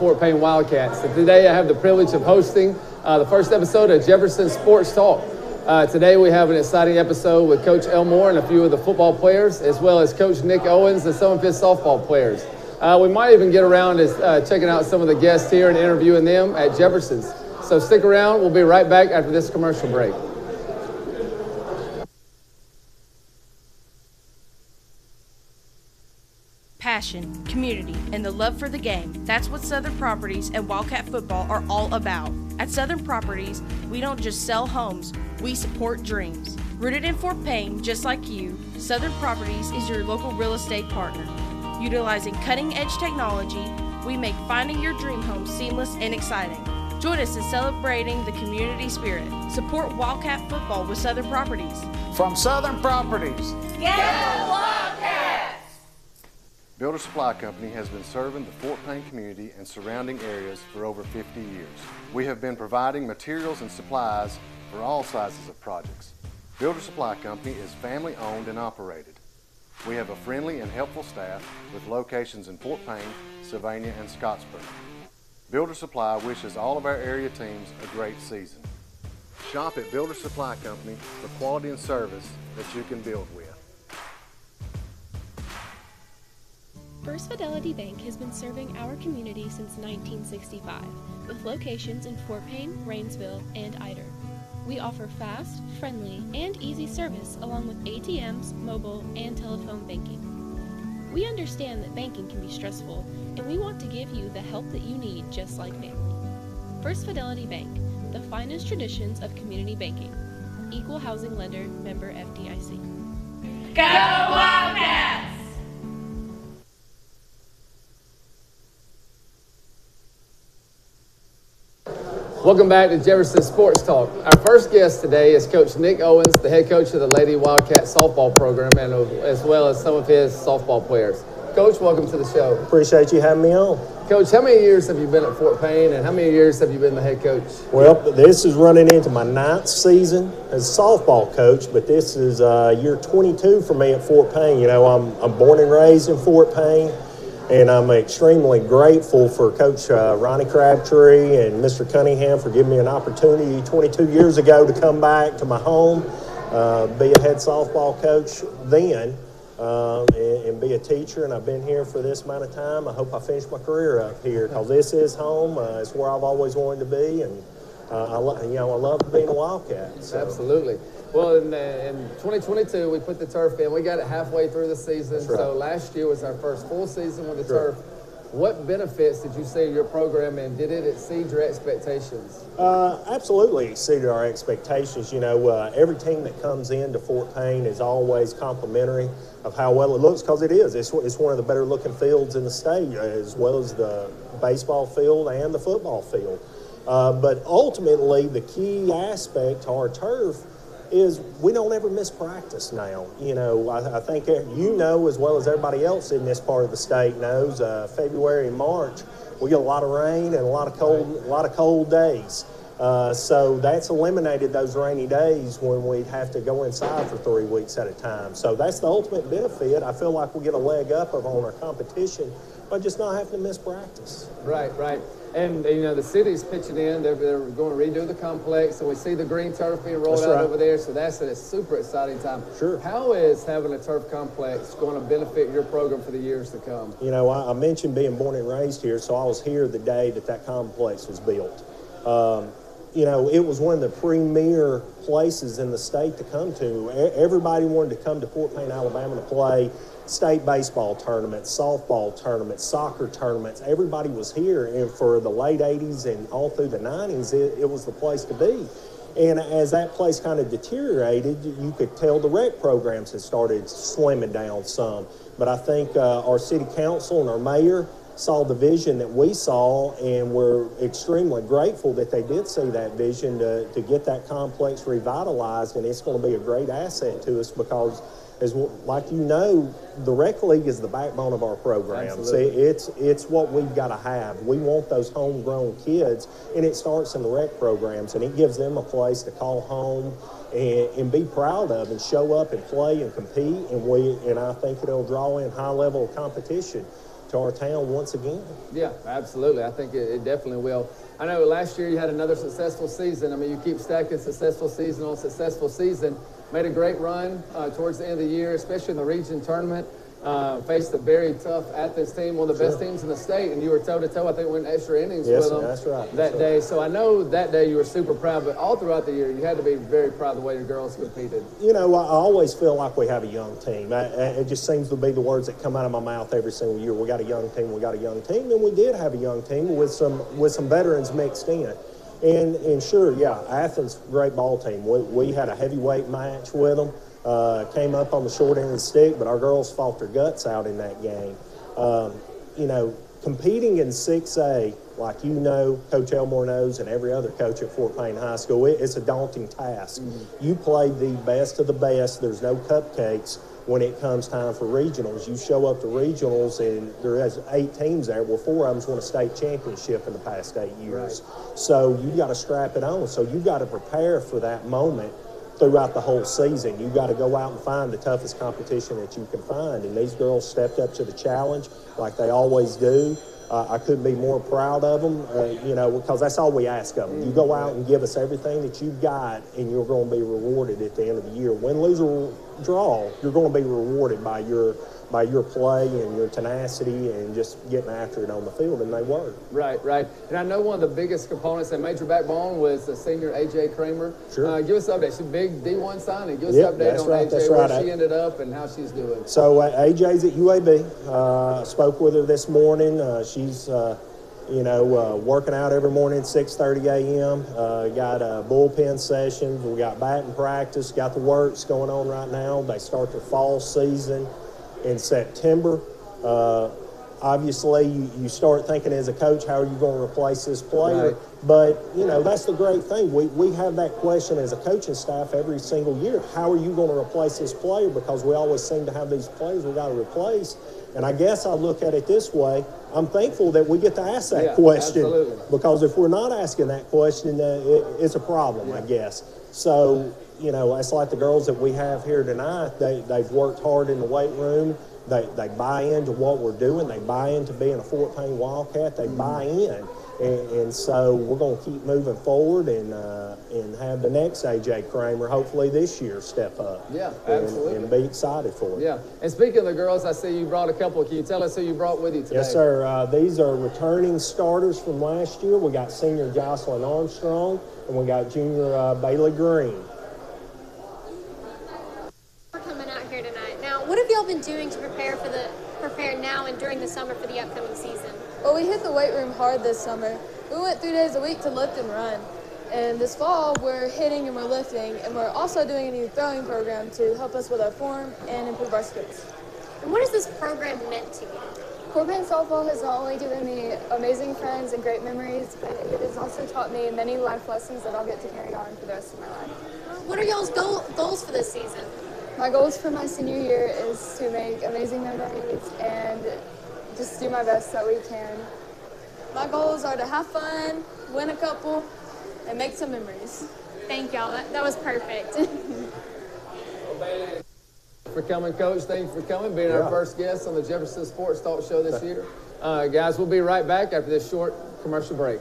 Fort Payne Wildcats. Today I have the privilege of hosting uh, the first episode of Jefferson Sports Talk. Uh, today we have an exciting episode with Coach Elmore and a few of the football players, as well as Coach Nick Owens and some of his softball players. Uh, we might even get around to uh, checking out some of the guests here and interviewing them at Jefferson's. So stick around. We'll be right back after this commercial break. Passion, community, and the love for the game. That's what Southern Properties and Wildcat Football are all about. At Southern Properties, we don't just sell homes, we support dreams. Rooted in Fort Payne, just like you, Southern Properties is your local real estate partner. Utilizing cutting edge technology, we make finding your dream home seamless and exciting. Join us in celebrating the community spirit. Support Wildcat football with Southern Properties. From Southern Properties. Get Wildcats! Builder Supply Company has been serving the Fort Payne community and surrounding areas for over 50 years. We have been providing materials and supplies for all sizes of projects. Builder Supply Company is family owned and operated. We have a friendly and helpful staff with locations in Fort Payne, Sylvania, and Scottsboro. Builder Supply wishes all of our area teams a great season. Shop at Builder Supply Company for quality and service that you can build with. First Fidelity Bank has been serving our community since 1965, with locations in Fort Payne, Rainsville, and Ider. We offer fast, friendly, and easy service along with ATMs, mobile, and telephone banking. We understand that banking can be stressful, and we want to give you the help that you need just like family. First Fidelity Bank, the finest traditions of community banking. Equal housing lender, member FDIC. Go Welcome back to Jefferson Sports Talk. Our first guest today is Coach Nick Owens, the head coach of the Lady Wildcat softball program, and as well as some of his softball players. Coach, welcome to the show. Appreciate you having me on. Coach, how many years have you been at Fort Payne, and how many years have you been the head coach? Well, this is running into my ninth season as softball coach, but this is uh, year 22 for me at Fort Payne. You know, I'm, I'm born and raised in Fort Payne. And I'm extremely grateful for Coach uh, Ronnie Crabtree and Mr. Cunningham for giving me an opportunity 22 years ago to come back to my home, uh, be a head softball coach then, uh, and, and, be a teacher. And I've been here for this amount of time. I hope I finish my career up here because this is home. Uh, it's where I've always wanted to be, and uh, I, lo- you know I love being a Wildcat. So. Absolutely. Well, in, in 2022, we put the turf in. We got it halfway through the season. Right. So last year was our first full season with the sure. turf. What benefits did you see in your program, and did it exceed your expectations? Uh, absolutely exceeded our expectations. You know, uh, every team that comes into Fort Payne is always complimentary of how well it looks because it is. It's, it's one of the better looking fields in the state, as well as the baseball field and the football field. Uh, but ultimately, the key aspect to our turf is we don't ever miss practice now. You know, I, I, think you know as well as everybody else in this part of the state knows. Uh, February and March, we get a lot of rain and a lot of cold, a lot of cold days. Uh, so that's eliminated those rainy days when we'd have to go inside for three weeks at a time. So that's the ultimate benefit. I feel like we get a leg up on our competition by just not having to miss practice. Right, right. And you know the city's pitching in; they're, they're going to redo the complex, so we see the green turf being rolled that's out right. over there. So that's a super exciting time. Sure. How is having a turf complex going to benefit your program for the years to come? You know, I, I mentioned being born and raised here, so I was here the day that that complex was built. Um, you know, it was one of the premier places in the state to come to. Everybody wanted to come to Fort Payne, Alabama to play state baseball tournaments, softball tournaments, soccer tournaments. Everybody was here, and for the late 80s and all through the 90s, it, it was the place to be. And as that place kind of deteriorated, you could tell the rec programs had started slimming down some. But I think uh, our city council and our mayor saw the vision that we saw, and we're extremely grateful that they did see that vision to, to get that complex revitalized. And it's going to be a great asset to us because is like you know, the rec league is the backbone of our program. See, it's it's what we've got to have. We want those homegrown kids, and it starts in the rec programs, and it gives them a place to call home and, and be proud of, and show up and play and compete. And we and I think it'll draw in high level competition. to our town once again. Yeah, absolutely. I think it, it, definitely will. I know last year you had another successful season. I mean, you keep stacking successful season on successful season. Made a great run uh, towards the end of the year, especially in the region tournament uh, faced a very tough Athens team, one of the sure. best teams in the state, and you were toe to toe. I think went extra innings yes, with them that's right. that that's day. Right. So I know that day you were super proud, but all throughout the year you had to be very proud of the way your girls competed. You know, I always feel like we have a young team. I, it just seems to be the words that come out of my mouth every single year. We got a young team. We got a young team, and we did have a young team with some with some veterans mixed in. And and sure, yeah, Athens great ball team. We, we had a heavyweight match with them. Uh, came up on the short end of the stick, but our girls fought their guts out in that game. Um, you know, competing in 6A, like you know, Coach Elmore knows, and every other coach at Fort Payne High School, it, it's a daunting task. Mm-hmm. You play the best of the best. There's no cupcakes when it comes time for regionals. You show up to regionals, and there is eight teams there. Well, four of them's won a state championship in the past eight years. Right. So you got to strap it on. So you got to prepare for that moment throughout the whole season. You got to go out and find the toughest competition that you can find. And these girls stepped up to the challenge like they always do. Uh, I couldn't be more proud of them, uh, you know, because that's all we ask of them. You go out and give us everything that you've got, and you're going to be rewarded at the end of the year. Win, lose, or draw, you're going to be rewarded by your by your play and your tenacity and just getting after it on the field, and they were. Right, right. And I know one of the biggest components that major backbone was the senior AJ Kramer. Sure. Uh, give us an update. She's a big D1 signing. Give us yep, an update on right, AJ, where right. she ended up and how she's doing. So uh, AJ's at UAB. Uh, spoke with her this morning. Uh, she's uh, you know, uh, working out every morning 6.30 a.m. Uh, got uh, bullpen sessions. We got batting practice. Got the works going on right now. They start their fall season in September. Uh, obviously, you, you, start thinking as a coach, how are you going to replace this player? Right. But, you know, that's the great thing. We, we have that question as a coaching staff every single year. How are you going to replace this player? Because we always seem to have these players we got to replace. And I guess I look at it this way. I'm thankful that we get to ask that yeah, question absolutely. because if we're not asking that question, uh, it, it's a problem, yeah. I guess. So you know, it's like the girls that we have here tonight. They, they've worked hard in the weight room. They, they buy into what we're doing. They buy into being a Fort Payne Wildcat. They buy in. And, and so we're going to keep moving forward and uh, and have the next AJ Kramer hopefully this year step up. Yeah, absolutely. And, and, be excited for it. Yeah. And speaking of the girls, I see you brought a couple. Can you tell us who you brought with you today? Yes, sir. Uh, these are returning starters from last year. We got senior Jocelyn Armstrong and we got junior uh, Bailey Green. What have y'all been doing to prepare for the prepare now and during the summer for the upcoming season? Well, we hit the weight room hard this summer. We went three days a week to lift and run. And this fall, we're hitting and we're lifting, and we're also doing a new throwing program to help us with our form and improve our skills. And what has this program meant to you? Payne softball has not only given me amazing friends and great memories, but it has also taught me many life lessons that I'll get to carry on for the rest of my life. What are y'all's goal, goals for this season? My goals for my senior year is to make amazing memories and just do my best that we can. My goals are to have fun, win a couple, and make some memories. Thank y'all. That, that was perfect. for coming, Coach. Thank you for coming, being yeah. our first guest on the Jefferson Sports Talk Show this year. Uh, guys, we'll be right back after this short commercial break.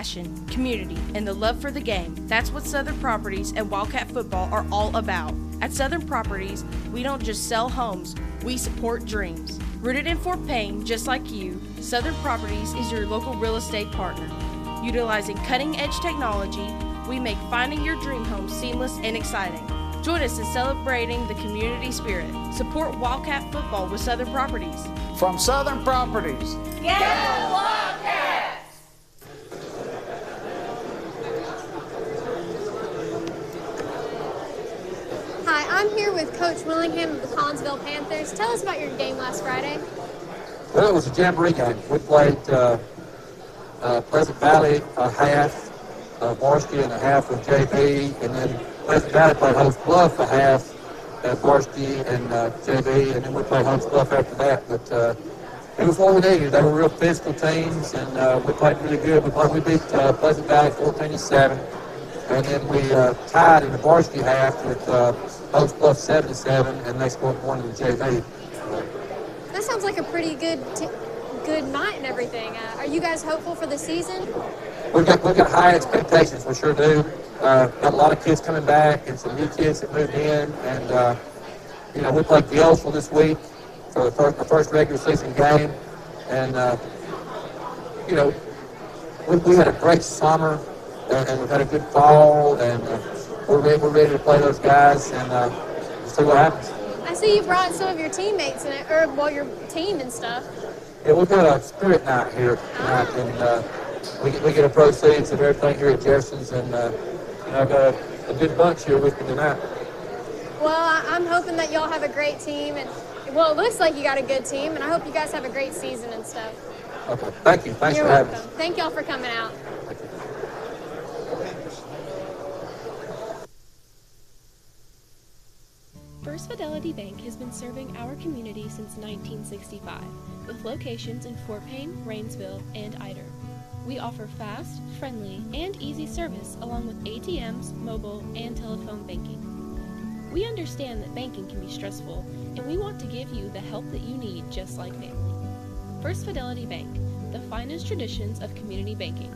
Passion, community, and the love for the game. That's what Southern Properties and Wildcat Football are all about. At Southern Properties, we don't just sell homes, we support dreams. Rooted in Fort Payne, just like you, Southern Properties is your local real estate partner. Utilizing cutting edge technology, we make finding your dream home seamless and exciting. Join us in celebrating the community spirit. Support Wildcat football with Southern Properties. From Southern Properties. Go Wildcats! I'm here with Coach Willingham of the Collinsville Panthers. Tell us about your game last Friday. Well, it was a jamboree game. We played uh, uh, Pleasant Valley a half, uh, varsity and a half with JV, and then Pleasant Valley played Holmes Bluff a half at varsity and uh, JV, and then we played Holmes Bluff after that. But uh, it was what we needed. They were real physical teams, and uh, we played really good. We, played, we beat uh, Pleasant Valley 14 to 7, and then we uh, tied in the varsity half with uh, Holmes Bluff 7 to 7, and they scored one in the JV. That sounds like a pretty good t- good night and everything. Uh, are you guys hopeful for the season? We've got, we've got high expectations, we sure do. Uh, got a lot of kids coming back and some new kids that moved in. And, uh, you know, we played Gaylesville this week for the first, the first regular season game. And, uh, you know, we, we had a great summer and, and we've had a good fall. And uh, we're, ready, we're ready to play those guys and uh, see what happens. I see you brought some of your teammates in it, or well, your team and stuff. Yeah, we've got a spirit night here tonight, and uh, we, get, we get a proceeds of everything here at Jefferson's, and uh, you know, I've got a, a good bunch here with me tonight. Well, I- I'm hoping that y'all have a great team, and well, it looks like you got a good team, and I hope you guys have a great season and stuff. Okay, thank you. Thanks You're for having welcome. us. Thank y'all for coming out. First Fidelity Bank has been serving our community since 1965, with locations in Fort Payne, Rainsville, and Ider. We offer fast, friendly, and easy service along with ATMs, mobile, and telephone banking. We understand that banking can be stressful, and we want to give you the help that you need just like family. First Fidelity Bank, the finest traditions of community banking.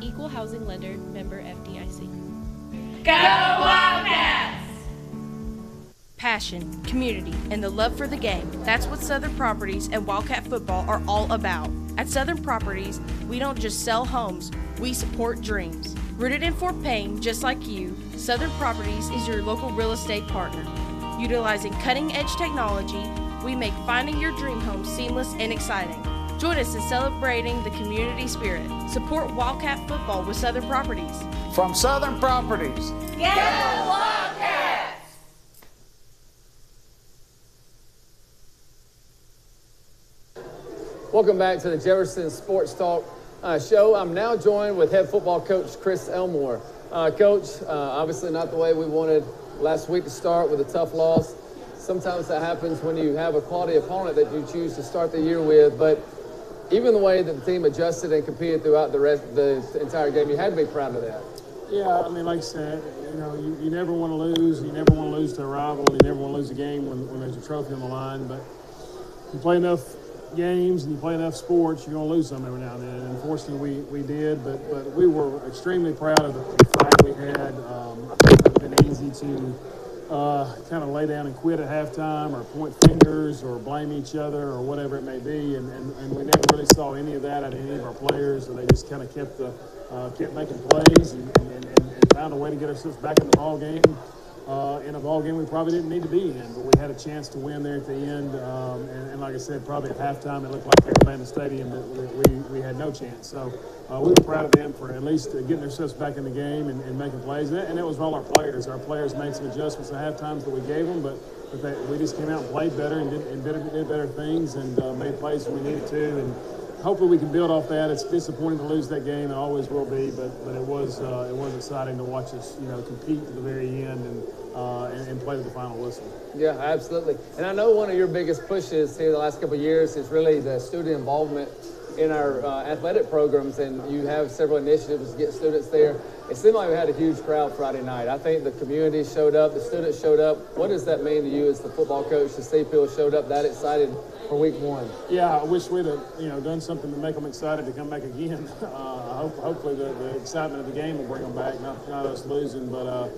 Equal housing lender, member FDIC. Go! Passion, community, and the love for the game. That's what Southern Properties and Wildcat Football are all about. At Southern Properties, we don't just sell homes, we support dreams. Rooted in Fort Payne, just like you, Southern Properties is your local real estate partner. Utilizing cutting edge technology, we make finding your dream home seamless and exciting. Join us in celebrating the community spirit. Support Wildcat Football with Southern Properties. From Southern Properties. Go Wildcats! Welcome back to the Jefferson Sports Talk uh, show. I'm now joined with head football coach Chris Elmore. Uh, coach, uh, obviously not the way we wanted last week to start with a tough loss. Sometimes that happens when you have a quality opponent that you choose to start the year with, but even the way that the team adjusted and competed throughout the rest the entire game, you had to be proud of that. Yeah, I mean, like I said, you know, you, you never want to lose. You never want to lose to a rival. You never want to lose a game when, when there's a trophy on the line. But you play enough games and you play enough sports, you're going to lose some every now and then. And unfortunately, we, we did. But but we were extremely proud of the, fight we had. Um, it's been easy to uh, kind of lay down and quit at halftime or point fingers or blame each other or whatever it may be. And, and, and we never really saw any of that out of any of our players. And they just kind of kept the uh, kept making plays and, and, and, and found a way to get ourselves back in the ball game. Uh, in a ball game we probably didn't need to be in, but we had a chance to win there at the end. Um, and, and like I said, probably at halftime it looked like they were in the stadium, but we, we, had no chance. So uh, we were proud of them for at least getting themselves back in the game and, and making plays. And it, and was all our players. Our players made some adjustments at halftimes that we gave them, but, but they, we just came out and played better and did, and did, did better things and uh, made plays when we needed to. And hopefully we can build off that. It's disappointing to lose that game. It always will be, but but it was uh, it was exciting to watch us, you know, compete to the very end and uh, and, and play to the final whistle. Yeah, absolutely. And I know one of your biggest pushes here the last couple of years is really the student involvement in our uh, athletic programs, and you have several initiatives to get students there. It seemed like we had a huge crowd Friday night. I think the community showed up, the students showed up. What does that mean to you as the football coach to see people showed up that excited for week one? Yeah, I wish we'd have you know done something to make them excited to come back again. Uh, hope, hopefully the, the, excitement of the game will bring them back, not, not us losing. But uh,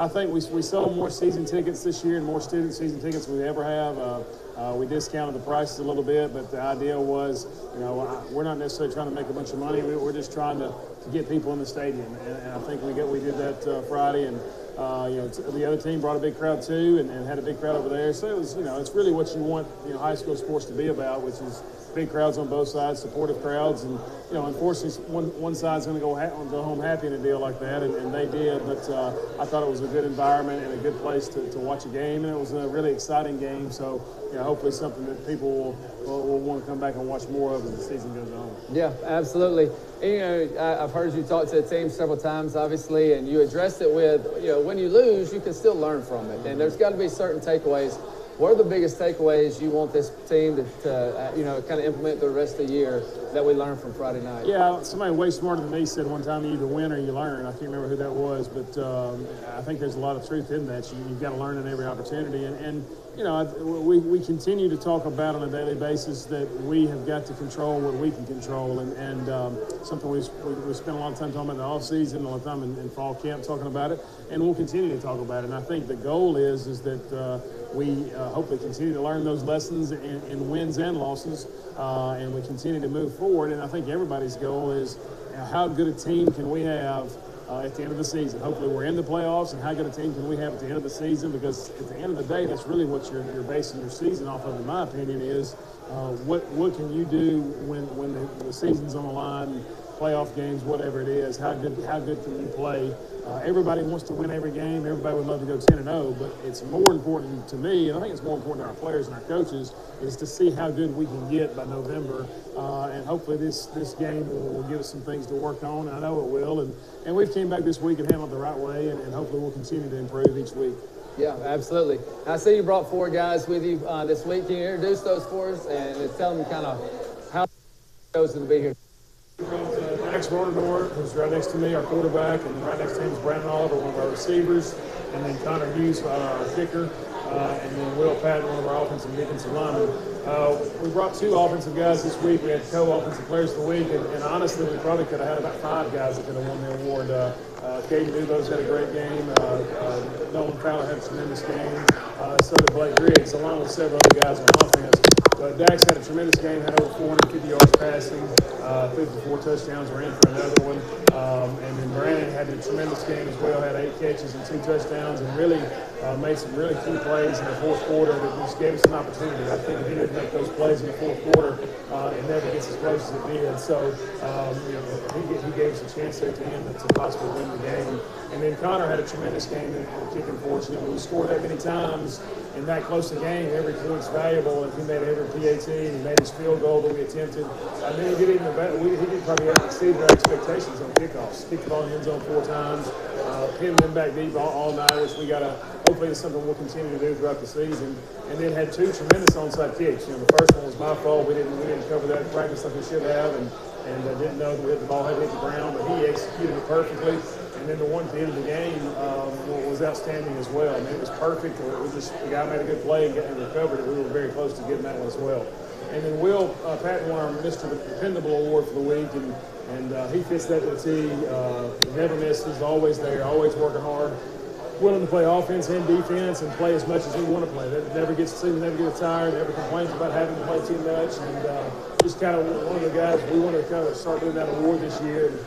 I think we, we sold more season tickets this year and more student season tickets than we ever have. Uh, uh, we discounted the prices a little bit, but the idea was, you know, we're not necessarily trying to make a bunch of money. We're just trying to, to get people in the stadium, and, and I think we get we did that uh, Friday, and uh, you know the other team brought a big crowd too, and, and, had a big crowd over there. So it was, you know, it's really what you want, you know, high school sports to be about, which is big crowds on both sides, supportive crowds, and you know, unfortunately, one one side's going to go ha- go home happy in a deal like that, and, and they did. But uh, I thought it was a good environment and a good place to, to watch a game, and it was a really exciting game. So, you know, hopefully something that people will, will, will want to come back and watch more of as the season goes on. Yeah, absolutely. And, you know, I've heard you talk to the team several times, obviously, and you addressed it with, you know, when you lose, you can still learn from it, and there's got to be certain takeaways what are the biggest takeaways you want this team to, to uh, you know, kind of implement the rest of the year that we learned from Friday night? Yeah, somebody way smarter than me said one time you either win or you learn. I can't remember who that was, but um, I think there's a lot of truth in that. You, have got to learn in every opportunity. And, and you know, we, we continue to talk about on a daily basis that we have got to control what we can control. And, and um, something we, we, we spent a lot of time talking about in the off season, a lot of time in, in, fall camp talking about it. And we'll continue to talk about it. And I think the goal is, is that uh, we uh, hopefully continue to learn those lessons in, in wins and losses. Uh, and we continue to move forward. And I think everybody's goal is how good a team can we have uh, at the end of the season. Hopefully, we're in the playoffs, and how good a team can we have at the end of the season? Because at the end of the day, that's really what you're, you're basing your season off of, in my opinion, is uh, what what can you do when when the, the season's on the line, playoff games, whatever it is. How good how good can you play? Uh, everybody wants to win every game. Everybody would love to go 10 and 0, but it's more important to me, and I think it's more important to our players and our coaches, is to see how good we can get by November. Uh, and hopefully this this game will, will, give us some things to work on. I know it will. And, and we've came back this week and handled it the right way, and, and hopefully we'll continue to improve each week. Yeah, absolutely. I see you brought four guys with you uh, this week. Can you introduce those for us and tell them kind of how chosen to be here? Dax Roterdorf, who's right next to me, our quarterback, and right next to him is Brandon Oliver, one of our receivers, and then Connor Hughes, uh, our kicker, uh, and then Will Patton, one of our offensive defensive linemen. Uh, we brought two offensive guys this week. We had co-offensive players of the week, and, and, honestly, we probably could have had about five guys that could have won the award. Uh, uh, Caden Dubose had a great game. Uh, uh, Nolan Fowler had a tremendous game. Uh, so did Blake Griggs, along with several other guys on offense. But Dax had a tremendous game, had over 450 yards passing, uh, 54 touchdowns, We're in for another one. Um, and then Brandon had a tremendous game as well, had eight catches and two touchdowns, and really uh, made some really key plays in the fourth quarter that just gave us an opportunity. I think if he didn't make those plays in the fourth quarter, uh, it never gets as close as it did. So, um, you know, he, he, gave us a chance there the end to possibly win the game. And then Connor had a tremendous game in kicking fortunate. When he scored that many times in that close a game, every point's valuable. And he made every PAT, he made his field goal that we attempted. I mean, he did even better. We, he did probably exceed our expectations on kickoffs. Kicked the ball in the end zone four times, uh, pinned them back deep all, all night, which we got to, hopefully it's something we'll continue to do throughout the season. And then had two tremendous onside kicks. You know, the first one was my fault. We didn't, we didn't cover that practice like we should have. And, and uh, didn't know that the ball had hit the ground, but he executed it perfectly. And then the one at the end of the game um, was outstanding as well. I mean, it was perfect. It was just the guy made a good play and, and recovered it. We were very close to getting that one as well. And then Will uh, won our Mr. Dependable Award for the week, and and uh, he fits that to the T. Uh, never misses, always there, always working hard, willing to play offense and defense, and play as much as he want to play. That never gets to never gets tired, never complains about having to play too much, and uh, just kind of one of the guys we want to kind of start doing that award this year. And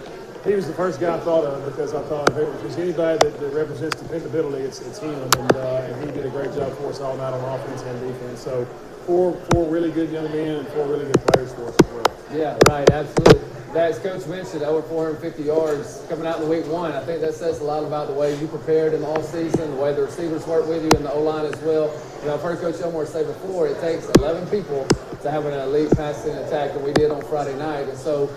he was the first guy I thought of because I thought if there's anybody that, that represents dependability, it's, it's him, and, uh, and he did a great job for us all night on offense and defense. So four four really good young men and four really good players for us as well. Yeah, right, absolutely. As Coach mentioned, over 450 yards coming out in week one. I think that says a lot about the way you prepared in the all season, the way the receivers worked with you and the O line as well. You know, I've heard Coach Elmore say before, it takes 11 people to have an elite passing attack, and we did on Friday night. And so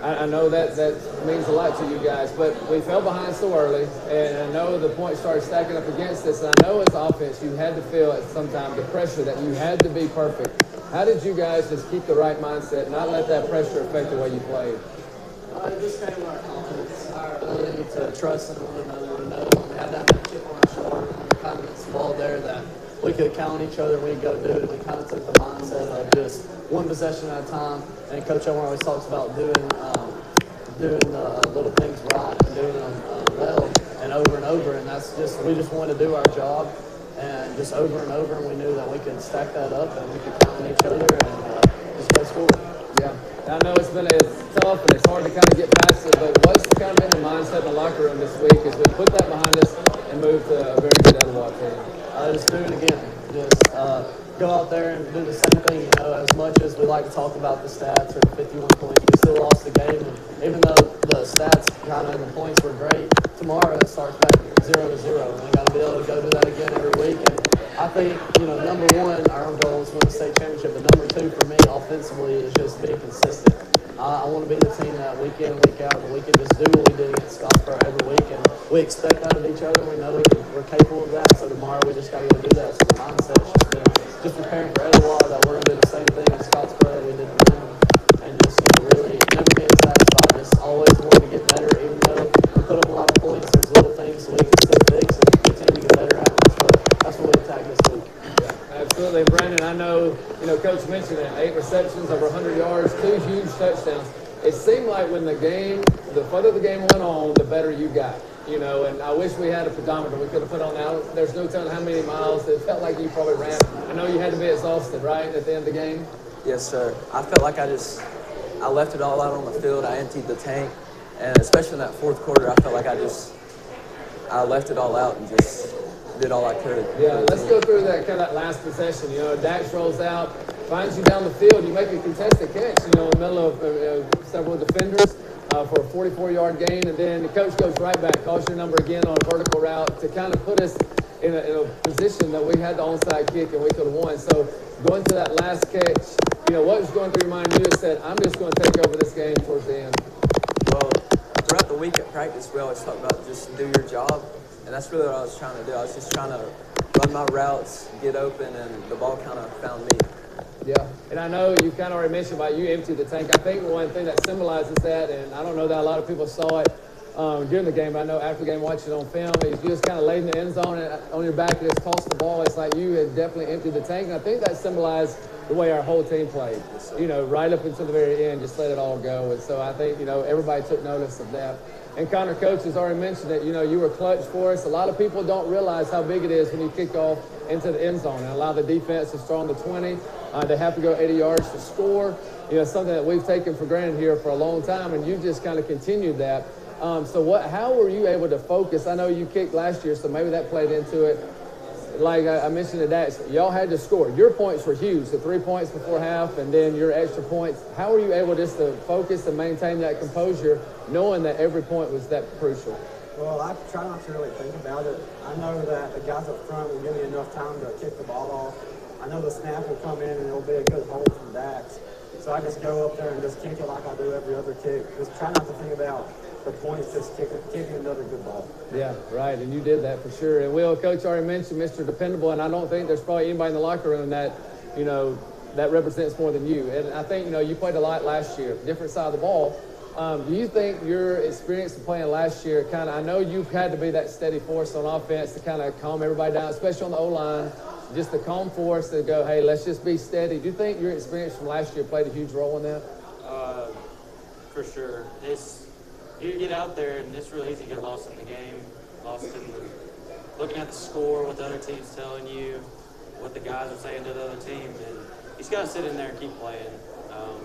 I, I, know that that means a lot to you guys, but we fell behind so early, and I know the points started stacking up against us. And I know as offense, you had to feel at some time the pressure that you had to be perfect. How did you guys just keep the right mindset, not let that pressure affect the way you played? Uh, just kind of our confidence, our ability to trust in one another, to know we have that chip on our shoulder, and kind of involved there that we could count each other, we go do it. We kind of took the mindset of just one possession at a time. And Coach Elmore always talks about doing um, doing uh, little things right and doing them uh, well and over and over. And that's just we just wanted to do our job and just over and over. And we knew that we could stack that up and we could count on each other and uh, just go score. Yeah, I know it's been it's tough and it's hard to kind of get past it, but what's kind of been the mindset in the locker room this week as we put that behind us and move to a very good Etowah team? Uh, just do it again. Just uh, go out there and do the same thing. You know, as much as we like to talk about the stats or the 51 points, we still lost the game. And even though the stats kind of the points were great, tomorrow it starts back zero to zero. I think you know, number one, our goal is win the state championship. But number two for me, offensively, is just being consistent. Uh, I want to be the team that week in and week out, that we can just do what we did against Scottsboro every week, and we expect that of each other. We know we we're capable of that. So tomorrow we just got to go do that. So the mindset just been just preparing for Etowah that we're going to do the same thing as Scottsboro that we did for them, and just you know, really never being satisfied. Just always wanting to get better, even though we put up a lot of points. There's little things we can still fix and continue to get better at. That's what that's what we attack this week. Absolutely, Brandon. I know, you know, Coach mentioned it. Eight receptions, over 100 yards, two huge touchdowns. It seemed like when the game, the further the game went on, the better you got. You know, and I wish we had a pedometer we could have put on now. There's no telling how many miles. It felt like you probably ran. I know you had to be exhausted, right, at the end of the game. Yes, sir. I felt like I just, I left it all out on the field. I emptied the tank, and especially in that fourth quarter, I felt like I just, I left it all out and just did all I could. Yeah, let's go through that kind of that last possession. You know, Dax rolls out, finds you down the field. You make a contested catch, you know, in the middle of uh, several defenders uh, for a 44-yard gain, and then the coach goes right back, calls your number again on a vertical route to kind of put us in a, in a position that we had the onside kick and we could have won. So going to that last catch, you know, what was going through your mind? You just said, I'm just going to take over this game towards the end. Well, throughout the week at practice, we always talk about just do your job. And that's really what I was trying to do. I was just trying to run my routes, get open, and the ball kind of found me. Yeah, and I know you kind of already mentioned about you emptied the tank. I think one thing that symbolizes that, and I don't know that a lot of people saw it um, during the game. But I know after the game, watching on film, is you just kind of laid in the end zone and on your back and just tossed the ball. It's like you had definitely emptied the tank, and I think that symbolized the way our whole team played. You know, right up until the very end, just let it all go. And so I think you know everybody took notice of that. And Connor Coach has already mentioned it. You know, you were clutch for us. A lot of people don't realize how big it is when you kick off into the end zone and allow the defense to storm the 20. Uh, they have to go 80 yards to score. You know, something that we've taken for granted here for a long time, and you just kind of continued that. Um, so, what? How were you able to focus? I know you kicked last year, so maybe that played into it. Like I, I mentioned to that, y'all had to score. Your points were huge, the three points before half, and then your extra points. How were you able just to focus and maintain that composure, knowing that every point was that crucial? Well, I try not to really think about it. I know that the guys up front will give me enough time to kick the ball off. I know the snap will come in and it'll be a good hold from Dax. So I just go up there and just kick it like I do every other kick. Just try not to think about the points, just kick, kicking another good ball. Yeah, right, and you did that for sure. And Will, Coach already mentioned Mr. Dependable, and I don't think there's probably anybody in the locker room that, you know, that represents more than you. And I think, you know, you played a lot last year, different side of the ball. Um, do you think your experience of playing last year kind of, I know you've had to be that steady force on offense to kind of calm everybody down, especially on the O line, just the calm force to go, hey, let's just be steady. Do you think your experience from last year played a huge role in that? Uh, for sure. It's, you get out there and it's really easy to get lost in the game, lost in the, looking at the score, what the other team's telling you, what the guys are saying to the other team, and you just got to sit in there and keep playing. Um,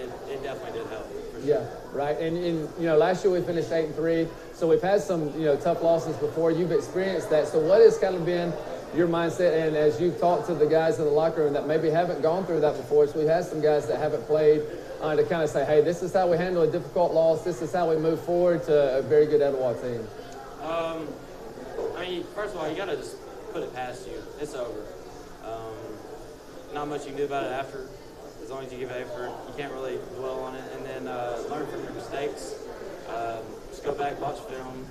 it, it definitely did help. Yeah, right. And, and you know, last year we finished eight and three, so we've had some you know tough losses before. You've experienced that. So what has kind of been your mindset? And as you've talked to the guys in the locker room that maybe haven't gone through that before, so we've had some guys that haven't played uh, to kind of say, hey, this is how we handle a difficult loss. This is how we move forward to a very good Etowah team. Um, I mean, first of all, you got to just put it past you. It's over. Um, not much you can do about it after as long as you give effort. You can't really dwell on it. And then uh, learn from your mistakes. Um, just go back, watch film,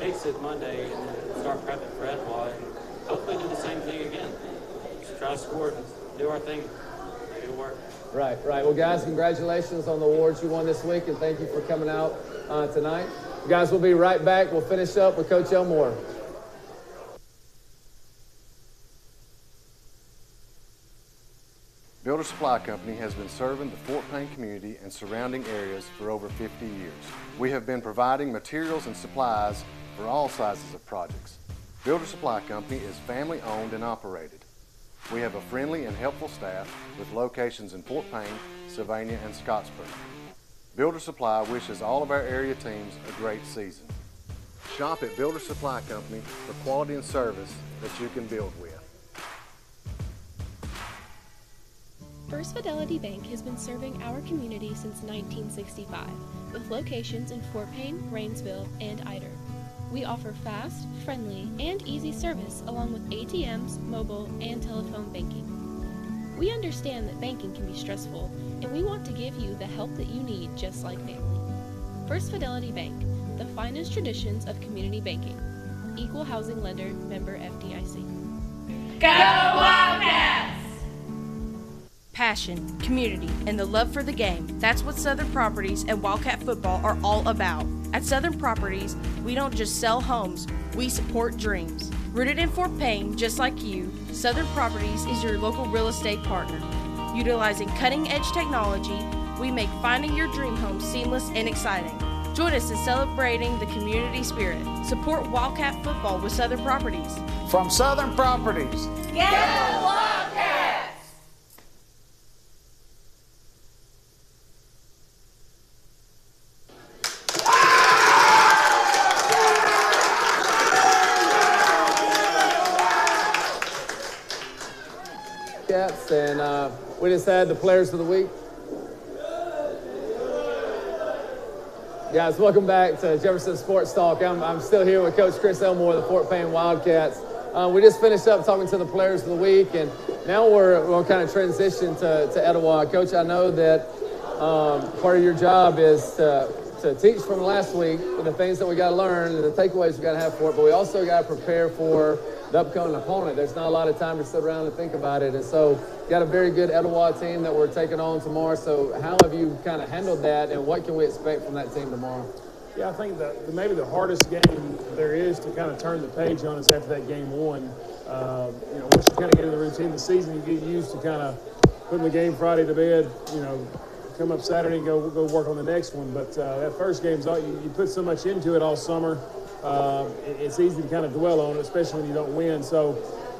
fix it Monday, and then start prepping for Etowah. And hopefully do the same thing again. Just try to score do our thing. It'll work. Right, right. Well, guys, congratulations on the awards you won this week, and thank you for coming out uh, tonight. You guys will be right back. We'll finish up with Coach Elmore. Builder Supply Company has been serving the Fort Payne community and surrounding areas for over 50 years. We have been providing materials and supplies for all sizes of projects. Builder Supply Company is family owned and operated. We have a friendly and helpful staff with locations in Fort Payne, Sylvania, and Scottsboro. Builder Supply wishes all of our area teams a great season. Shop at Builder Supply Company for quality and service that you can build with. First Fidelity Bank has been serving our community since 1965, with locations in Fort Payne, Rainsville, and Ider. We offer fast, friendly, and easy service along with ATMs, mobile, and telephone banking. We understand that banking can be stressful, and we want to give you the help that you need just like family. First Fidelity Bank, the finest traditions of community banking. Equal housing lender, member FDIC. Go! Passion, community, and the love for the game. That's what Southern Properties and Wildcat Football are all about. At Southern Properties, we don't just sell homes, we support dreams. Rooted in Fort Payne, just like you, Southern Properties is your local real estate partner. Utilizing cutting edge technology, we make finding your dream home seamless and exciting. Join us in celebrating the community spirit. Support Wildcat Football with Southern Properties. From Southern Properties. Go Wildcats! Cats, and uh, we just had the players of the week. Guys, welcome back to Jefferson Sports Talk. I'm, I'm still here with Coach Chris Elmore, the Fort Payne Wildcats. Uh, we just finished up talking to the players of the week, and now we're we're kind of transition to, to Etowah. Coach, I know that um, part of your job is to, to teach from last week the things that we got to learn, the takeaways we got to have for it, but we also got to prepare for the upcoming opponent. There's not a lot of time to sit around and think about it, and so got a very good Etowah team that we're taking on tomorrow. So how have you kind of handled that, and what can we expect from that team tomorrow? Yeah, I think that maybe the hardest game there is to kind of turn the page on is after that game one. Uh, you know, once you kind of get in the routine of the season, you get used to kind of putting the game Friday to bed. You know, come up Saturday and go go work on the next one. But uh, that first game's all you, you put so much into it all summer. Uh, it's easy to kind of dwell on it, especially when you don't win. So.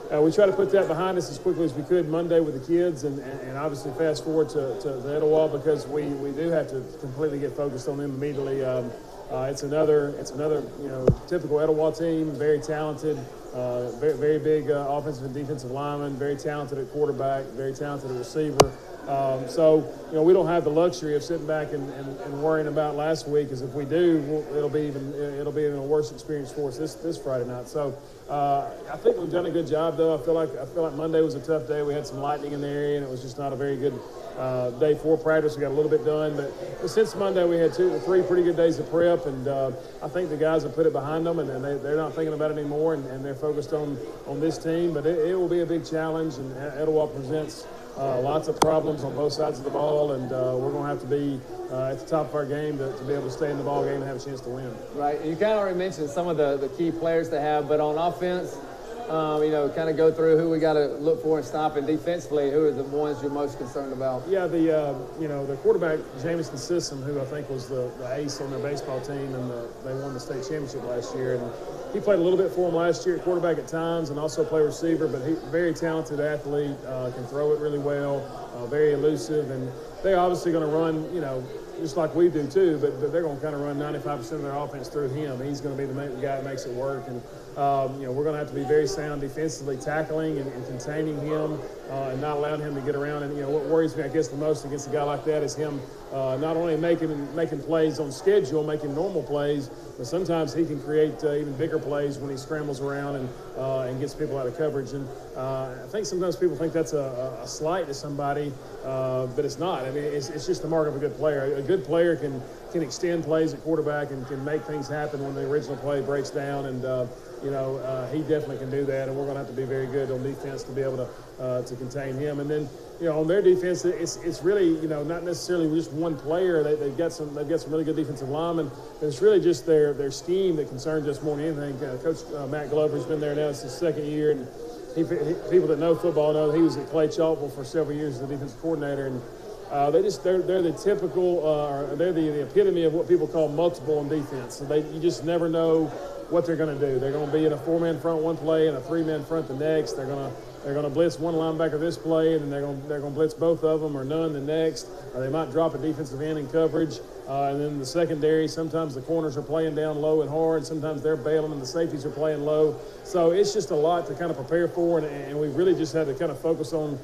Uh, we try to put that behind us as quickly as we could Monday with the kids, and, and, and obviously fast forward to, to the Etowah because we, we do have to completely get focused on them immediately. Um, uh, it's another it's another you know typical Etowah team, very talented, uh, very very big uh, offensive and defensive lineman, very talented at quarterback, very talented at receiver. Um, so you know we don't have the luxury of sitting back and, and, and worrying about last week, because if we do, we'll, it'll be even it'll be even a worse experience for us this this Friday night. So uh, I think we've done a good job, though. I feel like I feel like Monday was a tough day. We had some lightning in the area, and it was just not a very good uh, day four practice. We got a little bit done, but, since Monday we had two or three pretty good days of prep, and uh, I think the guys have put it behind them, and, and they, they're not thinking about it anymore, and, and they're focused on on this team. But it, it will be a big challenge, and Etowah presents. Uh, lots of problems on both sides of the ball, and uh, we're going to have to be uh, at the top of our game to, to, be able to stay in the ball game and have a chance to win. Right. You kind of already mentioned some of the, the key players to have, but on offense, um, you know, kind of go through who we got to look for and stop, and defensively, who are the ones you're most concerned about? Yeah, the uh, you know the quarterback Jamison Sissom, who I think was the, the ace on their baseball team, and the, they won the state championship last year, and he played a little bit for them last year at quarterback at times, and also play receiver. But he very talented athlete, uh, can throw it really well, uh, very elusive, and they're obviously going to run, you know, just like we do too, but, but they're going to kind of run 95% of their offense through him. He's going to be the, main, guy that makes it work. And, um, you know, we're going to have to be very sound defensively, tackling and, and containing him uh, and not allowing him to get around. And, you know, what worries me, I guess, the most against a guy like that is him uh, not only making, making plays on schedule, making normal plays, but sometimes he can create uh, even bigger plays when he scrambles around and, uh, and gets people out of coverage. And uh, I think sometimes people think that's a, a slight to somebody, uh, but it's not. I mean, it's, it's just the mark of a good player. A good player can can extend plays at quarterback and can make things happen when the original play breaks down. And you know, uh, he definitely can do that. And we're going to have to be very good on defense to be able to uh, to contain him. And then you know, on their defense, it's it's really you know not necessarily just one player. They, they've got some they've got some really good defensive linemen. It's really just their their scheme that concerns us more than anything. Uh, Coach uh, Matt Glover's been there now; it's his second year, and he, he, people that know football know he was at Clay Chalkville for several years as the defensive coordinator, and uh, they just they're, they're the typical uh, they're the, the epitome of what people call multiple on defense. So they you just never know what they're going to do. They're going to be in a four-man front one play and a three-man front the next. They're going to they're going to blitz one linebacker this play, and then they're going they're going to blitz both of them or none the next. Or they might drop a defensive end in coverage. Uh, and then the secondary, sometimes the corners are playing down low and hard. Sometimes they're bailing, and the safeties are playing low. So it's just a lot to kind of prepare for, and, and we really just had to kind of focus on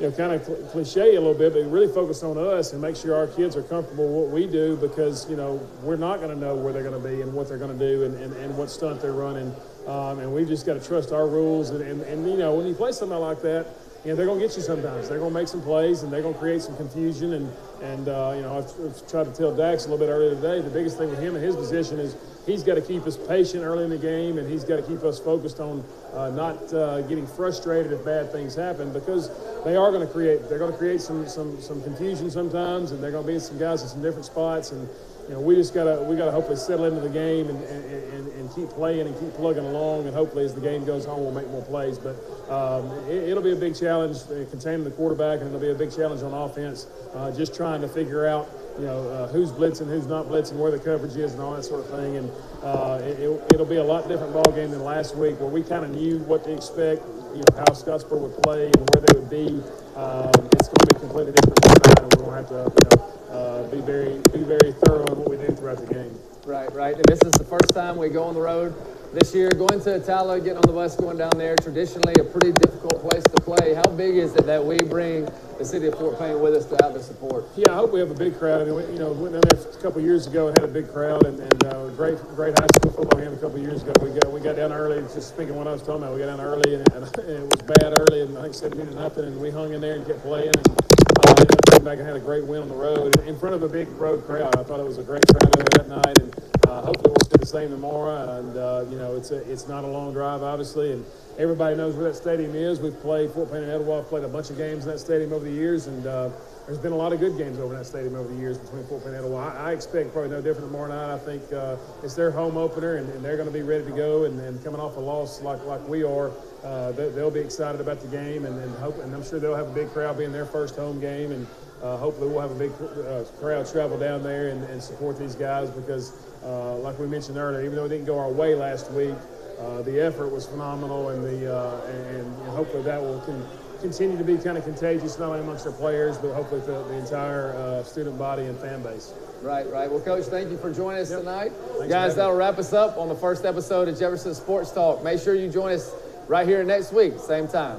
you know, kind of cliche a little bit, but really focus on us and make sure our kids are comfortable with what we do because, you know, we're not going to know where they're going to be and what they're going to do and, and, and what stunt they're running. Um, and we've just got to trust our rules. And, and, and, you know, when you play something like that, you know, they're going to get you sometimes. They're going to make some plays and they're going to create some confusion. And, and uh, you know, I've, I've, tried to tell Dax a little bit earlier today, the biggest thing with him and his position is he's got to keep us patient early in the game and he's got to keep us focused on uh, not uh, getting frustrated if bad things happen because they are going to create, they're going to create some, some, some confusion sometimes and they're going to be in some guys in some different spots. And, you know, we just gotta we gotta hopefully settle into the game and, and, and, keep playing and keep plugging along, and hopefully as the game goes on, we'll make more plays. But um, it, will be a big challenge uh, containing the quarterback, and it'll be a big challenge on offense, uh, just trying to figure out you know uh, who's blitzing, who's not blitzing, where the coverage is, and all that sort of thing. And uh, it, will be a lot different ball game than last week, where we kind of knew what to expect, you know, how Scottsboro would play and where they would be. Um, it's going to be completely different time, and we're going to have to you know uh, be very be very thorough in what we do throughout the game. Right, right. And this is the first time we go on the road this year. Going to Attalla, getting on the bus, going down there, traditionally a pretty difficult place to play. How big is it that we bring the city of Fort Payne with us to have the support? Yeah, I hope we have a big crowd. I mean, we, you know, went down there a couple years ago and had a big crowd, and, and uh, great, great high school football game a couple years ago. We got we got down early. Just speaking what I was talking about, we got down early, and, and, and it was bad early, and I think seventeen to nothing, and we hung in there and kept playing. And, came back and had a great win on the road in front of a big road crowd. I thought it was a great crowd that night, and uh, hopefully we'll do the same tomorrow. And uh, you know, it's a, it's not a long drive, obviously, and everybody knows where that stadium is. We've played Fort Payne and Etowah, played a bunch of games in that stadium over the years, and uh, there's been a lot of good games over in that stadium over the years between Fort Payne and Etowah. I, I expect probably no different tomorrow night. I think uh, it's their home opener, and, and they're going to be ready to go. And, and, coming off a loss like like we are, uh, they, will be excited about the game, and, and hope. And I'm sure they'll have a big crowd being their first home game, and uh, hopefully we'll have a big uh, crowd travel down there and, and support these guys because, uh, like we mentioned earlier, even though it didn't go our way last week, uh, the effort was phenomenal, and the uh, and, and, hopefully that will con- continue to be kind of contagious not only amongst our players but hopefully the, the entire uh, student body and fan base. Right, right. Well, Coach, thank you for joining us yep. tonight. Thanks Guys, that'll wrap us up on the first episode of Jefferson Sports Talk. Make sure you join us right here next week, same time.